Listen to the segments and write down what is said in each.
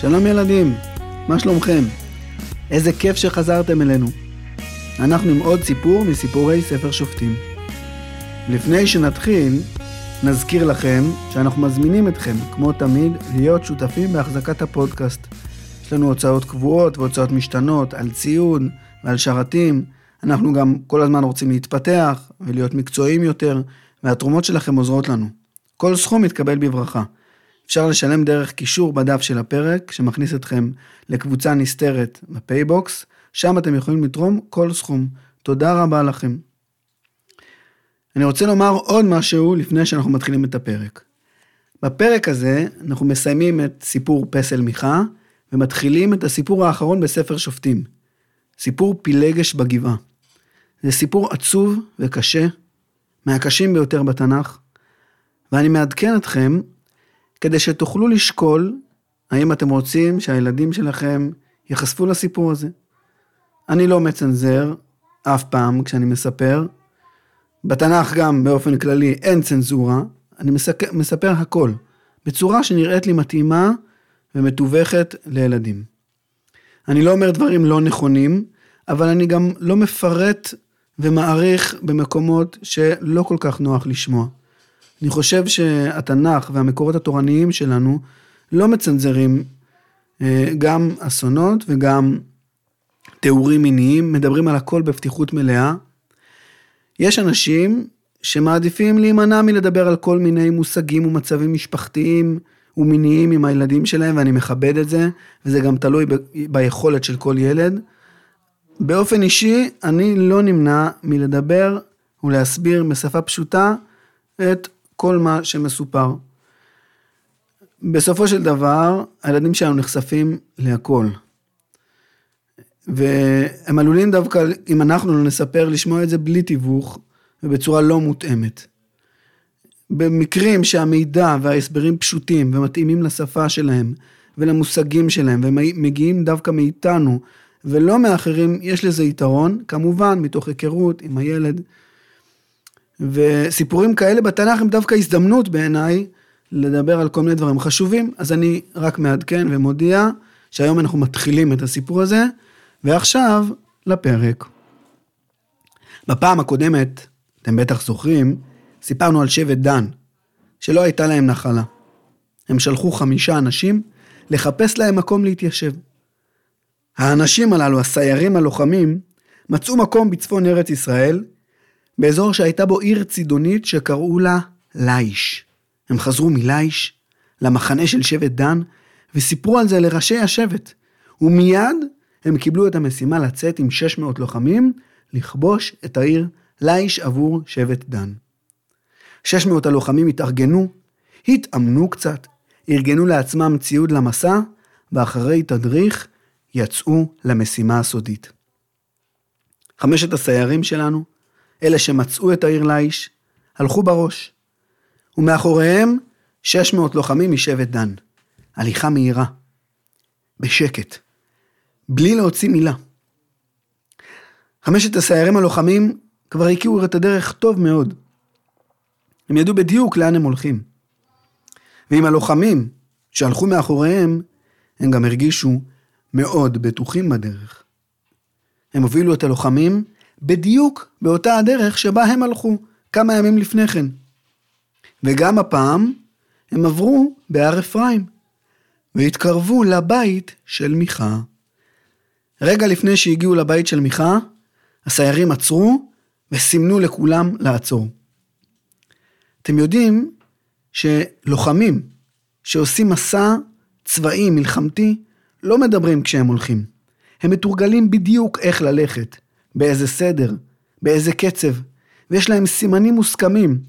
שלום ילדים, מה שלומכם? איזה כיף שחזרתם אלינו. אנחנו עם עוד סיפור מסיפורי ספר שופטים. לפני שנתחיל, נזכיר לכם שאנחנו מזמינים אתכם, כמו תמיד, להיות שותפים בהחזקת הפודקאסט. יש לנו הוצאות קבועות והוצאות משתנות על ציון ועל שרתים. אנחנו גם כל הזמן רוצים להתפתח ולהיות מקצועיים יותר, והתרומות שלכם עוזרות לנו. כל סכום מתקבל בברכה. אפשר לשלם דרך קישור בדף של הפרק, שמכניס אתכם לקבוצה נסתרת בפייבוקס, שם אתם יכולים לתרום כל סכום. תודה רבה לכם. אני רוצה לומר עוד משהו לפני שאנחנו מתחילים את הפרק. בפרק הזה אנחנו מסיימים את סיפור פסל מיכה, ומתחילים את הסיפור האחרון בספר שופטים. סיפור פילגש בגבעה. זה סיפור עצוב וקשה, מהקשים ביותר בתנ"ך, ואני מעדכן אתכם כדי שתוכלו לשקול האם אתם רוצים שהילדים שלכם ייחשפו לסיפור הזה. אני לא מצנזר אף פעם כשאני מספר. בתנ"ך גם באופן כללי אין צנזורה, אני מסק... מספר הכל, בצורה שנראית לי מתאימה ומתווכת לילדים. אני לא אומר דברים לא נכונים, אבל אני גם לא מפרט ומעריך במקומות שלא כל כך נוח לשמוע. אני חושב שהתנ"ך והמקורות התורניים שלנו לא מצנזרים אה, גם אסונות וגם תיאורים מיניים, מדברים על הכל בפתיחות מלאה. יש אנשים שמעדיפים להימנע מלדבר על כל מיני מושגים ומצבים משפחתיים ומיניים עם הילדים שלהם, ואני מכבד את זה, וזה גם תלוי ב- ביכולת של כל ילד. באופן אישי, אני לא נמנע מלדבר ולהסביר בשפה פשוטה את כל מה שמסופר. בסופו של דבר, הילדים שלנו נחשפים להכל. והם עלולים דווקא, אם אנחנו לא נספר, לשמוע את זה בלי תיווך ובצורה לא מותאמת. במקרים שהמידע וההסברים פשוטים ומתאימים לשפה שלהם ולמושגים שלהם ומגיעים דווקא מאיתנו ולא מאחרים, יש לזה יתרון, כמובן מתוך היכרות עם הילד וסיפורים כאלה בתנ"ך הם דווקא הזדמנות בעיניי לדבר על כל מיני דברים חשובים, אז אני רק מעדכן ומודיע שהיום אנחנו מתחילים את הסיפור הזה, ועכשיו לפרק. בפעם הקודמת, אתם בטח זוכרים, סיפרנו על שבט דן, שלא הייתה להם נחלה. הם שלחו חמישה אנשים לחפש להם מקום להתיישב. האנשים הללו, הסיירים הלוחמים, מצאו מקום בצפון ארץ ישראל, באזור שהייתה בו עיר צידונית שקראו לה לייש. הם חזרו מלייש למחנה של שבט דן וסיפרו על זה לראשי השבט. ומיד הם קיבלו את המשימה לצאת עם 600 לוחמים לכבוש את העיר לייש עבור שבט דן. 600 הלוחמים התארגנו, התאמנו קצת, ארגנו לעצמם ציוד למסע, ואחרי תדריך יצאו למשימה הסודית. חמשת הסיירים שלנו אלה שמצאו את העיר לאיש, הלכו בראש. ומאחוריהם 600 לוחמים משבט דן. הליכה מהירה. בשקט. בלי להוציא מילה. חמשת הסיירים הלוחמים כבר הכירו את הדרך טוב מאוד. הם ידעו בדיוק לאן הם הולכים. ועם הלוחמים שהלכו מאחוריהם, הם גם הרגישו מאוד בטוחים בדרך. הם הובילו את הלוחמים בדיוק באותה הדרך שבה הם הלכו כמה ימים לפני כן. וגם הפעם הם עברו בהר אפרים, והתקרבו לבית של מיכה. רגע לפני שהגיעו לבית של מיכה, הסיירים עצרו וסימנו לכולם לעצור. אתם יודעים שלוחמים שעושים מסע צבאי מלחמתי לא מדברים כשהם הולכים. הם מתורגלים בדיוק איך ללכת, באיזה סדר, באיזה קצב, ויש להם סימנים מוסכמים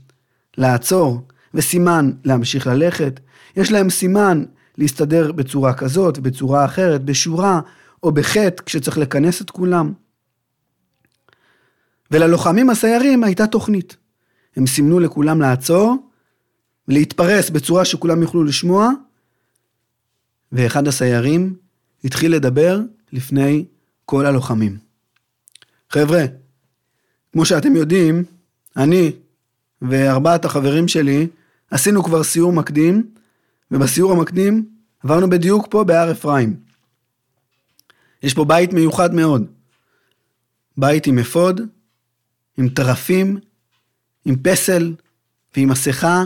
לעצור, וסימן להמשיך ללכת, יש להם סימן להסתדר בצורה כזאת, בצורה אחרת, בשורה או בחטא כשצריך לכנס את כולם. וללוחמים הסיירים הייתה תוכנית. הם סימנו לכולם לעצור, להתפרס בצורה שכולם יוכלו לשמוע, ואחד הסיירים התחיל לדבר לפני כל הלוחמים. חבר'ה, כמו שאתם יודעים, אני וארבעת החברים שלי עשינו כבר סיור מקדים, ובסיור המקדים עברנו בדיוק פה בהר אפרים. יש פה בית מיוחד מאוד. בית עם אפוד, עם טרפים, עם פסל ועם מסכה,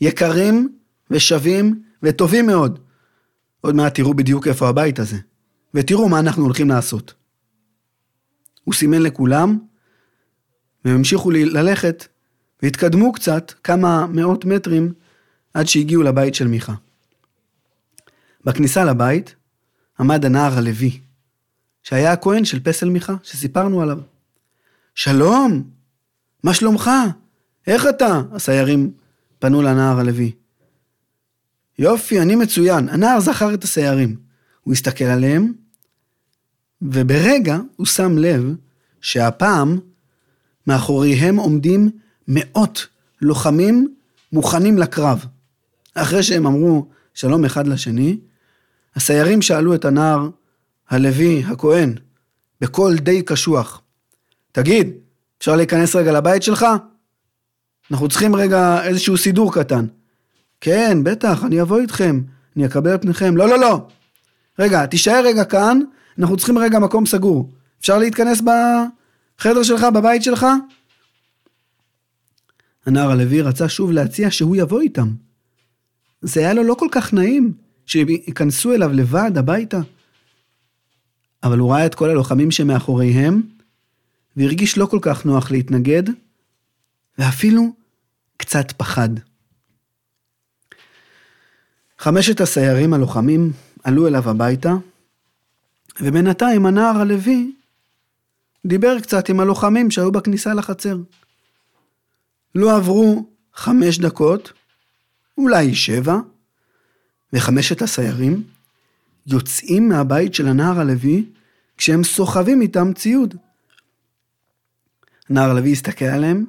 יקרים ושווים וטובים מאוד. עוד מעט תראו בדיוק איפה הבית הזה, ותראו מה אנחנו הולכים לעשות. הוא סימן לכולם, והם המשיכו ללכת, והתקדמו קצת, כמה מאות מטרים, עד שהגיעו לבית של מיכה. בכניסה לבית עמד הנער הלוי, שהיה הכהן של פסל מיכה, שסיפרנו עליו. שלום, מה שלומך? איך אתה? הסיירים פנו לנער הלוי. יופי, אני מצוין. הנער זכר את הסיירים. הוא הסתכל עליהם, וברגע הוא שם לב שהפעם מאחוריהם עומדים מאות לוחמים מוכנים לקרב. אחרי שהם אמרו שלום אחד לשני, הסיירים שאלו את הנער הלוי, הכהן, בקול די קשוח, תגיד, אפשר להיכנס רגע לבית שלך? אנחנו צריכים רגע איזשהו סידור קטן. כן, בטח, אני אבוא איתכם, אני אקבל את פניכם. לא, לא, לא. רגע, תישאר רגע כאן, אנחנו צריכים רגע מקום סגור. אפשר להתכנס בחדר שלך, בבית שלך? הנער הלוי רצה שוב להציע שהוא יבוא איתם. זה היה לו לא כל כך נעים שייכנסו אליו לבד הביתה. אבל הוא ראה את כל הלוחמים שמאחוריהם, והרגיש לא כל כך נוח להתנגד, ואפילו קצת פחד. חמשת הסיירים הלוחמים עלו אליו הביתה, ובינתיים הנער הלוי דיבר קצת עם הלוחמים שהיו בכניסה לחצר. לא עברו חמש דקות, אולי שבע, וחמשת הסיירים יוצאים מהבית של הנער הלוי כשהם סוחבים איתם ציוד. הנער הלוי הסתכל עליהם.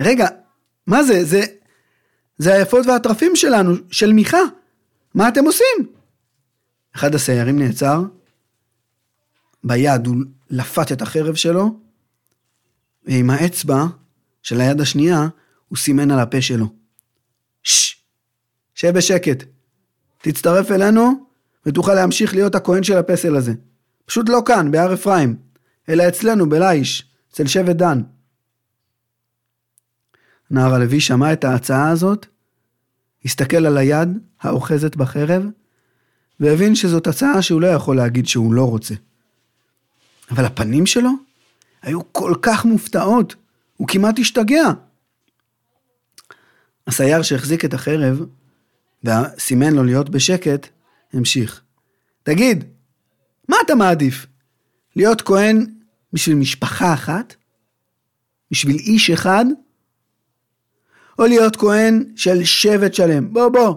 רגע, מה זה? זה, זה היפות והטרפים שלנו, של מיכה. מה אתם עושים? אחד הסיירים נעצר, ביד הוא לפת את החרב שלו, ועם האצבע של היד השנייה הוא סימן על הפה שלו. ששש, שב בשקט. תצטרף אלינו ותוכל להמשיך להיות הכהן של הפסל הזה. פשוט לא כאן, בהר אפרים, אלא אצלנו, בלאיש, אצל שבט דן. נער הלוי שמע את ההצעה הזאת, הסתכל על היד האוחזת בחרב, והבין שזאת הצעה שהוא לא יכול להגיד שהוא לא רוצה. אבל הפנים שלו היו כל כך מופתעות, הוא כמעט השתגע. הסייר שהחזיק את החרב, וסימן לו להיות בשקט, המשיך. תגיד, מה אתה מעדיף? להיות כהן בשביל משפחה אחת? בשביל איש אחד? או להיות כהן של שבט שלם? בוא, בוא,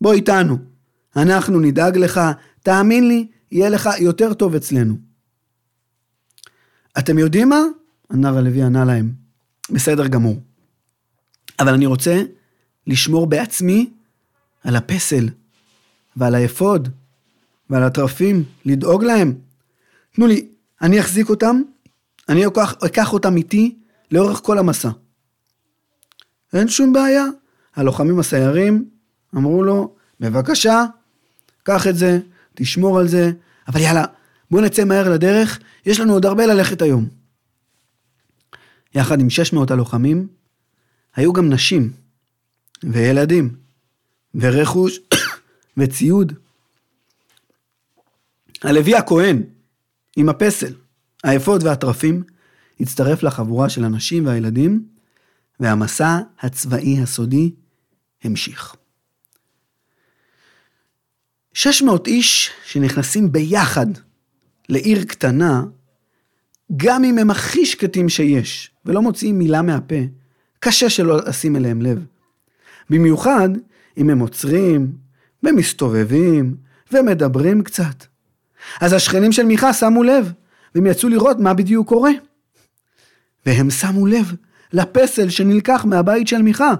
בוא איתנו. אנחנו נדאג לך, תאמין לי, יהיה לך יותר טוב אצלנו. אתם יודעים מה? הנער הלוי ענה להם, בסדר גמור. אבל אני רוצה לשמור בעצמי על הפסל ועל האפוד ועל הטרפים, לדאוג להם. תנו לי, אני אחזיק אותם, אני אקח, אקח אותם איתי לאורך כל המסע. אין שום בעיה. הלוחמים הסיירים אמרו לו, בבקשה, קח את זה, תשמור על זה, אבל יאללה, בוא נצא מהר לדרך, יש לנו עוד הרבה ללכת היום. יחד עם 600 הלוחמים, היו גם נשים, וילדים, ורכוש, וציוד. הלוי הכהן, עם הפסל, האפוד והטרפים, הצטרף לחבורה של הנשים והילדים, והמסע הצבאי הסודי המשיך. 600 איש שנכנסים ביחד לעיר קטנה, גם אם הם הכי שקטים שיש, ולא מוציאים מילה מהפה, קשה שלא לשים אליהם לב. במיוחד אם הם עוצרים, ומסתובבים, ומדברים קצת. אז השכנים של מיכה שמו לב, והם יצאו לראות מה בדיוק קורה. והם שמו לב לפסל שנלקח מהבית של מיכה.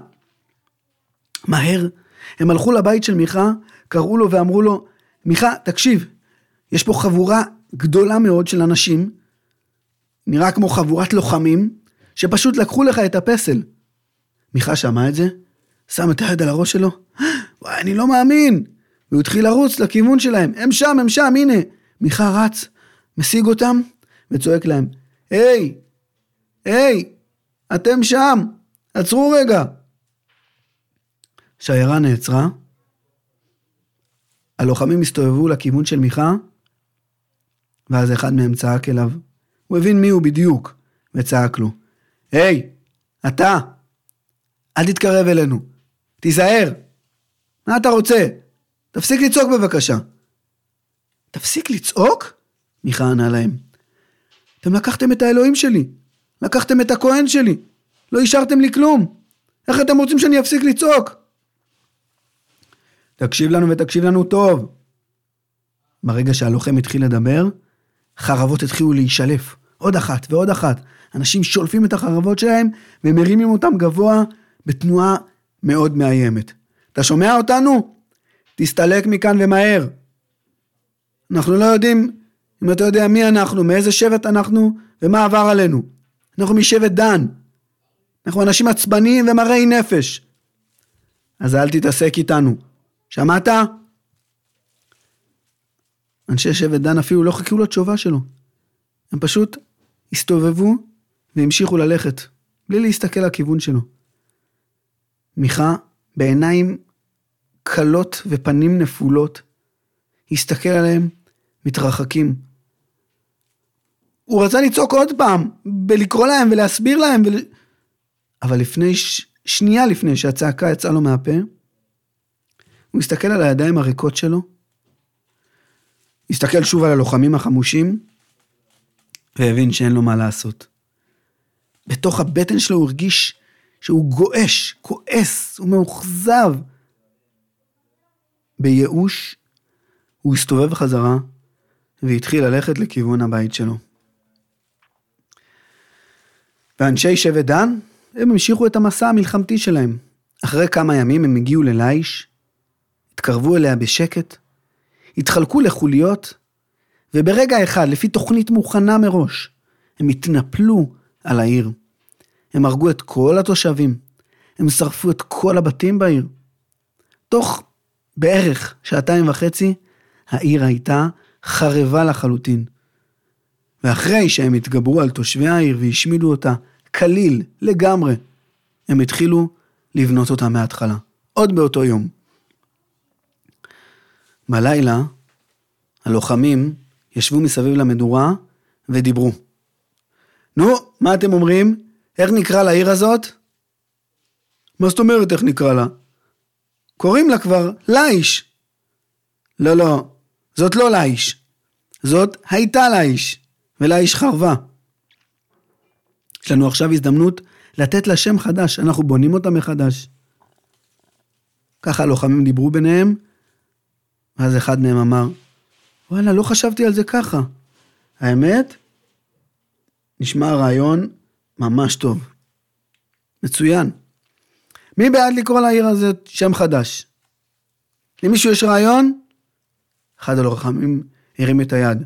מהר, הם הלכו לבית של מיכה, קראו לו ואמרו לו, מיכה, תקשיב, יש פה חבורה גדולה מאוד של אנשים, נראה כמו חבורת לוחמים, שפשוט לקחו לך את הפסל. מיכה שמע את זה, שם את היד על הראש שלו, וואי, אני לא מאמין, והוא התחיל לרוץ לכיוון שלהם. הם שם, הם שם, הנה. מיכה רץ, משיג אותם, וצועק להם, היי, היי, אתם שם, עצרו רגע. שיירה נעצרה, הלוחמים הסתובבו לכיוון של מיכה, ואז אחד מהם צעק אליו. הוא הבין מי הוא בדיוק, וצעק לו, היי, אתה, אל תתקרב אלינו, תיזהר. מה אתה רוצה? תפסיק לצעוק בבקשה. תפסיק לצעוק? מיכה ענה להם. אתם לקחתם את האלוהים שלי, לקחתם את הכהן שלי, לא השארתם לי כלום. איך אתם רוצים שאני אפסיק לצעוק? תקשיב לנו ותקשיב לנו טוב. ברגע שהלוחם התחיל לדבר, חרבות התחילו להישלף. עוד אחת ועוד אחת. אנשים שולפים את החרבות שלהם ומרימים אותם גבוה בתנועה מאוד מאיימת. אתה שומע אותנו? תסתלק מכאן ומהר. אנחנו לא יודעים אם אתה יודע מי אנחנו, מאיזה שבט אנחנו ומה עבר עלינו. אנחנו משבט דן. אנחנו אנשים עצבניים ומראי נפש. אז אל תתעסק איתנו. שמעת? אנשי שבט דן אפילו לא חיכו לתשובה שלו. הם פשוט הסתובבו והמשיכו ללכת, בלי להסתכל לכיוון שלו. מיכה, בעיניים כלות ופנים נפולות, הסתכל עליהם, מתרחקים. הוא רצה לצעוק עוד פעם, ולקרוא להם ולהסביר להם, ול... אבל לפני, ש... שנייה לפני שהצעקה יצאה לו מהפה, הוא הסתכל על הידיים הריקות שלו, הסתכל שוב על הלוחמים החמושים, והבין שאין לו מה לעשות. בתוך הבטן שלו הוא הרגיש שהוא גועש, כועס, הוא מאוכזב. בייאוש, הוא הסתובב חזרה והתחיל ללכת לכיוון הבית שלו. ואנשי שבט דן, הם המשיכו את המסע המלחמתי שלהם. אחרי כמה ימים הם הגיעו ללייש, התקרבו אליה בשקט, התחלקו לחוליות, וברגע אחד, לפי תוכנית מוכנה מראש, הם התנפלו על העיר. הם הרגו את כל התושבים, הם שרפו את כל הבתים בעיר. תוך בערך שעתיים וחצי, העיר הייתה חרבה לחלוטין. ואחרי שהם התגברו על תושבי העיר והשמידו אותה כליל, לגמרי, הם התחילו לבנות אותה מההתחלה. עוד באותו יום. בלילה, הלוחמים ישבו מסביב למדורה ודיברו. נו, מה אתם אומרים? איך נקרא לעיר הזאת? מה זאת אומרת איך נקרא לה? קוראים לה כבר לייש. לא, לא, זאת לא לייש. זאת הייתה לייש, ולייש חרבה. יש לנו עכשיו הזדמנות לתת לה שם חדש, אנחנו בונים אותה מחדש. ככה הלוחמים דיברו ביניהם, ואז אחד מהם אמר, וואלה, לא חשבתי על זה ככה. האמת, נשמע רעיון ממש טוב. מצוין. מי בעד לקרוא לעיר הזאת שם חדש? למישהו יש רעיון? אחד הלוחמים הרים את היד.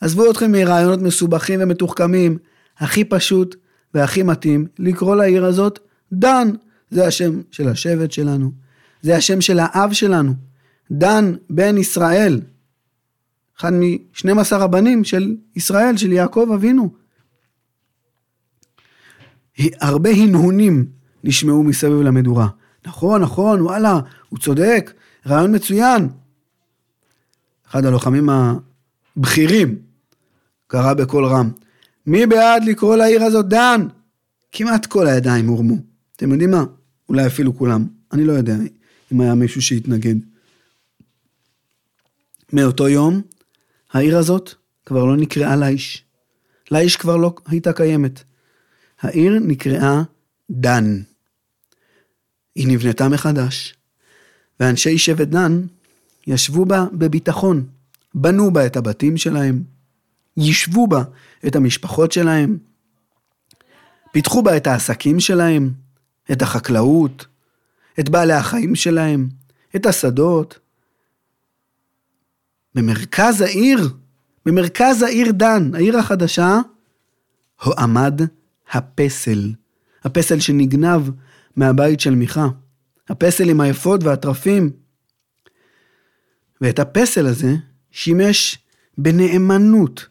עזבו אתכם מרעיונות מסובכים ומתוחכמים. הכי פשוט והכי מתאים לקרוא לעיר הזאת דן. זה השם של השבט שלנו. זה השם של האב שלנו. דן בן ישראל. אחד מ-12 הבנים של ישראל, של יעקב אבינו. הרבה הנהונים נשמעו מסביב למדורה. נכון, נכון, וואלה, הוא צודק, רעיון מצוין. אחד הלוחמים הבכירים קרא בקול רם, מי בעד לקרוא לעיר הזאת דן? כמעט כל הידיים הורמו. אתם יודעים מה? אולי אפילו כולם. אני לא יודע אם היה מישהו שהתנגד. מאותו יום, העיר הזאת כבר לא נקראה לאיש. לאיש כבר לא הייתה קיימת. העיר נקראה דן. היא נבנתה מחדש, ואנשי שבט דן ישבו בה בביטחון, בנו בה את הבתים שלהם, יישבו בה את המשפחות שלהם, פיתחו בה את העסקים שלהם, את החקלאות, את בעלי החיים שלהם, את השדות. במרכז העיר, במרכז העיר דן, העיר החדשה, עמד הפסל. הפסל שנגנב מהבית של מיכה. הפסל עם האפוד והתרפים. ואת הפסל הזה שימש בנאמנות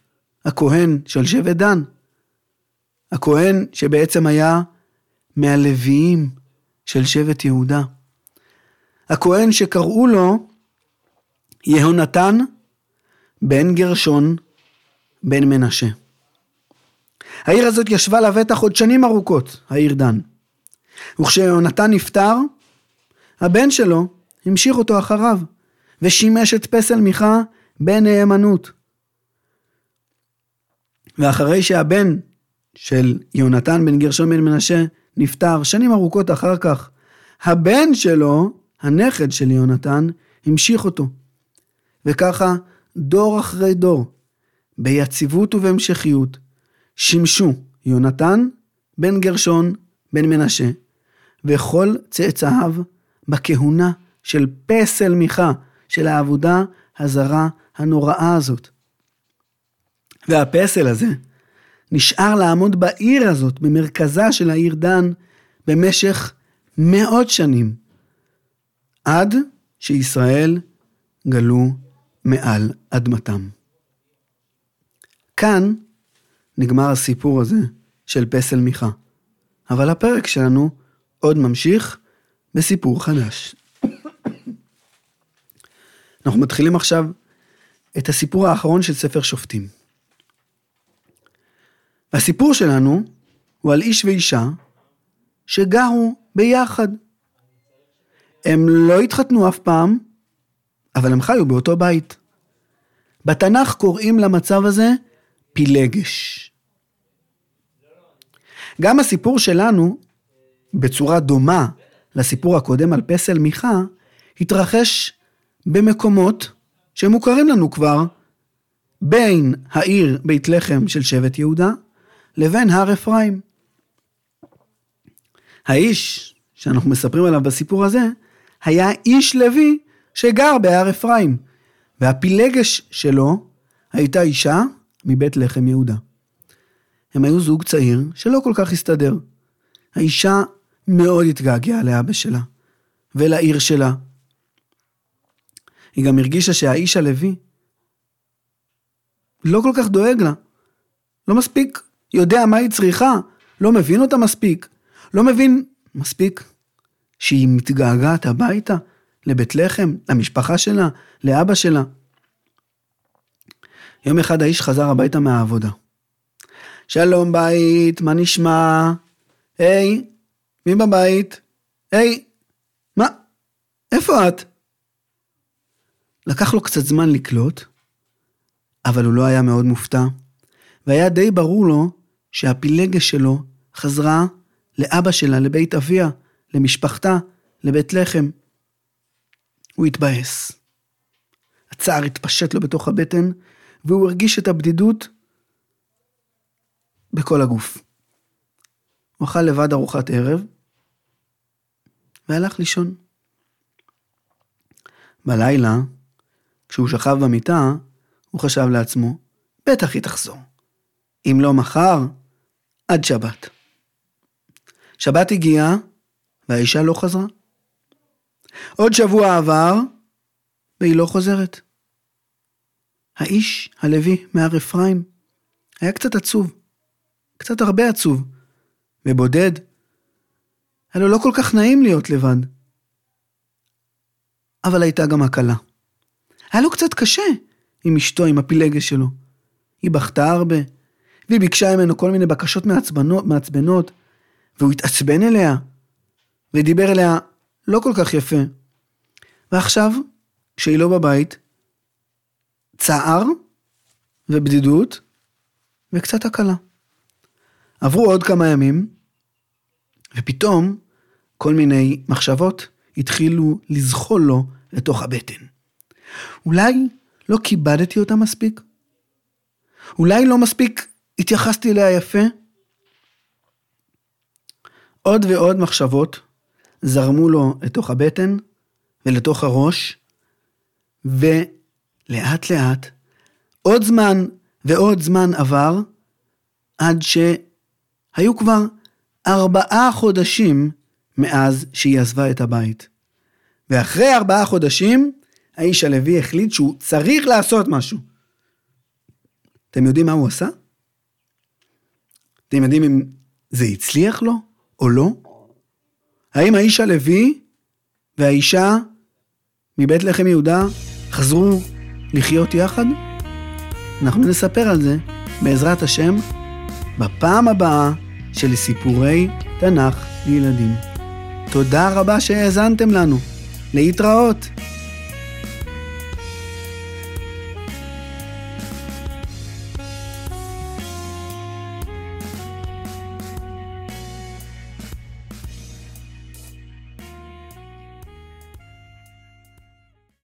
הכהן של שבט דן. הכהן שבעצם היה מהלוויים של שבט יהודה. הכהן שקראו לו יהונתן בן גרשון בן מנשה. העיר הזאת ישבה לבטח עוד שנים ארוכות, העיר דן. וכשיהונתן נפטר, הבן שלו המשיך אותו אחריו, ושימש את פסל מיכה בנאמנות. ואחרי שהבן של יהונתן בן גרשון בן מנשה נפטר שנים ארוכות אחר כך, הבן שלו, הנכד של יהונתן, המשיך אותו. וככה דור אחרי דור, ביציבות ובהמשכיות, שימשו יונתן בן גרשון בן מנשה, וכל צאצאיו בכהונה של פסל מיכה של העבודה הזרה הנוראה הזאת. והפסל הזה נשאר לעמוד בעיר הזאת, במרכזה של העיר דן, במשך מאות שנים, עד שישראל גלו מעל אדמתם. כאן נגמר הסיפור הזה של פסל מיכה, אבל הפרק שלנו עוד ממשיך בסיפור חדש. אנחנו מתחילים עכשיו את הסיפור האחרון של ספר שופטים. והסיפור שלנו הוא על איש ואישה שגרו ביחד. הם לא התחתנו אף פעם, אבל הם חיו באותו בית. בתנ"ך קוראים למצב הזה פילגש. גם הסיפור שלנו, בצורה דומה לסיפור הקודם על פסל מיכה, התרחש במקומות שמוכרים לנו כבר בין העיר בית לחם של שבט יהודה לבין הר אפרים. האיש שאנחנו מספרים עליו בסיפור הזה, היה איש לוי שגר בהר אפרים, והפילגש שלו הייתה אישה מבית לחם יהודה. הם היו זוג צעיר שלא כל כך הסתדר. האישה מאוד התגעגעה לאבא שלה ולעיר שלה. היא גם הרגישה שהאיש הלוי לא כל כך דואג לה. לא מספיק יודע מה היא צריכה, לא מבין אותה מספיק, לא מבין מספיק שהיא מתגעגעת הביתה, לבית לחם, למשפחה שלה, לאבא שלה. יום אחד האיש חזר הביתה מהעבודה. שלום בית, מה נשמע? היי, מי בבית? היי, מה? איפה את? לקח לו קצת זמן לקלוט, אבל הוא לא היה מאוד מופתע, והיה די ברור לו שהפילגש שלו חזרה לאבא שלה, לבית אביה, למשפחתה, לבית לחם. הוא התבאס. הצער התפשט לו בתוך הבטן, והוא הרגיש את הבדידות בכל הגוף. הוא אכל לבד ארוחת ערב, והלך לישון. בלילה, כשהוא שכב במיטה, הוא חשב לעצמו, בטח היא תחזור. אם לא מחר, עד שבת. שבת הגיעה, והאישה לא חזרה. עוד שבוע עבר, והיא לא חוזרת. האיש הלוי מהר אפרים היה קצת עצוב, קצת הרבה עצוב, ובודד. היה לו לא כל כך נעים להיות לבד. אבל הייתה גם הקלה. היה לו קצת קשה עם אשתו, עם הפילגש שלו. היא בכתה הרבה, והיא ביקשה ממנו כל מיני בקשות מעצבנות, מעצבנות, והוא התעצבן אליה, ודיבר אליה לא כל כך יפה. ועכשיו, כשהיא לא בבית, צער ובדידות וקצת הקלה. עברו עוד כמה ימים, ופתאום כל מיני מחשבות התחילו לזחול לו לתוך הבטן. אולי לא כיבדתי אותה מספיק? אולי לא מספיק התייחסתי אליה יפה? עוד ועוד מחשבות זרמו לו לתוך הבטן ולתוך הראש, ולאט לאט עוד זמן ועוד זמן עבר, עד שהיו כבר ארבעה חודשים מאז שהיא עזבה את הבית. ואחרי ארבעה חודשים, האיש הלוי החליט שהוא צריך לעשות משהו. אתם יודעים מה הוא עשה? אתם יודעים אם זה הצליח לו או לא? האם האיש הלוי והאישה מבית לחם יהודה חזרו לחיות יחד? אנחנו נספר על זה, בעזרת השם, בפעם הבאה של סיפורי תנ"ך לילדים. תודה רבה שהאזנתם לנו. להתראות.